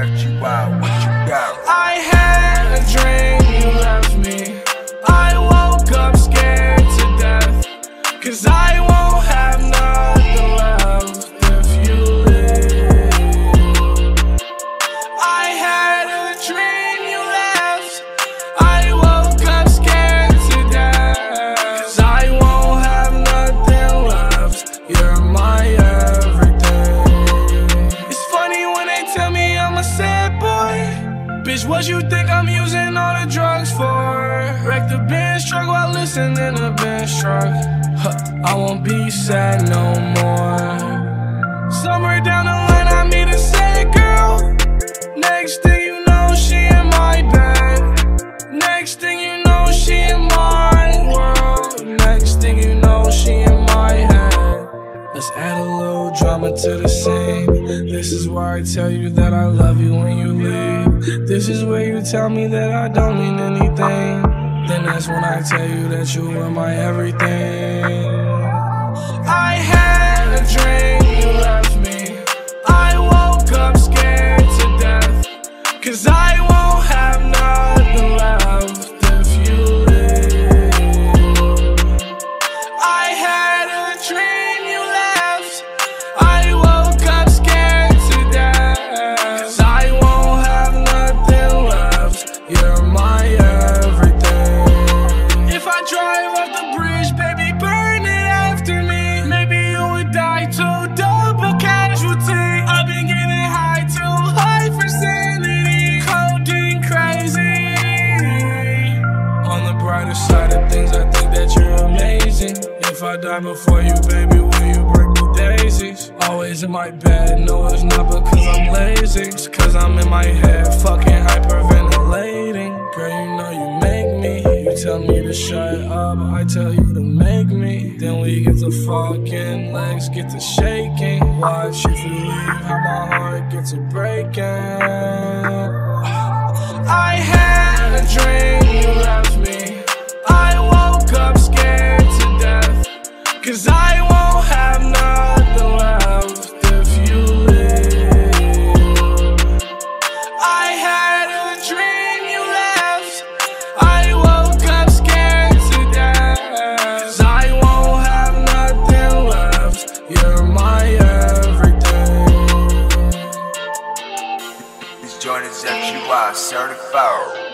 at you out, what you got. I have what you think I'm using all the drugs for. Wreck the Benz truck while listening to Benz truck. Huh, I won't be sad no more. Somewhere down the line, I meet a sad girl. Next thing you know, she in my bed. Next thing you know, she in my world. Next thing you know, she in my head. Let's add a little drama to the scene. This is why I tell you that I love you when you leave. This is where you tell me that I don't mean anything. Then that's when I tell you that you are my everything. I had a dream you left me. I woke up scared to death. Cause I won't have nothing left if you leave. I Die before you, baby, will you bring me daisies? Always in my bed, no, it's not because I'm lazy. It's cause I'm in my head, fucking hyperventilating. Girl, you know you make me. You tell me to shut up, I tell you to make me. Then we get to fucking, legs get to shaking. Watch if you leave, how my heart gets to breaking. I had Cause I won't have nothing left if you leave. I had a dream you left. I woke up scared to death. Cause I won't have nothing left. You're my everything. This joint is FGY certified.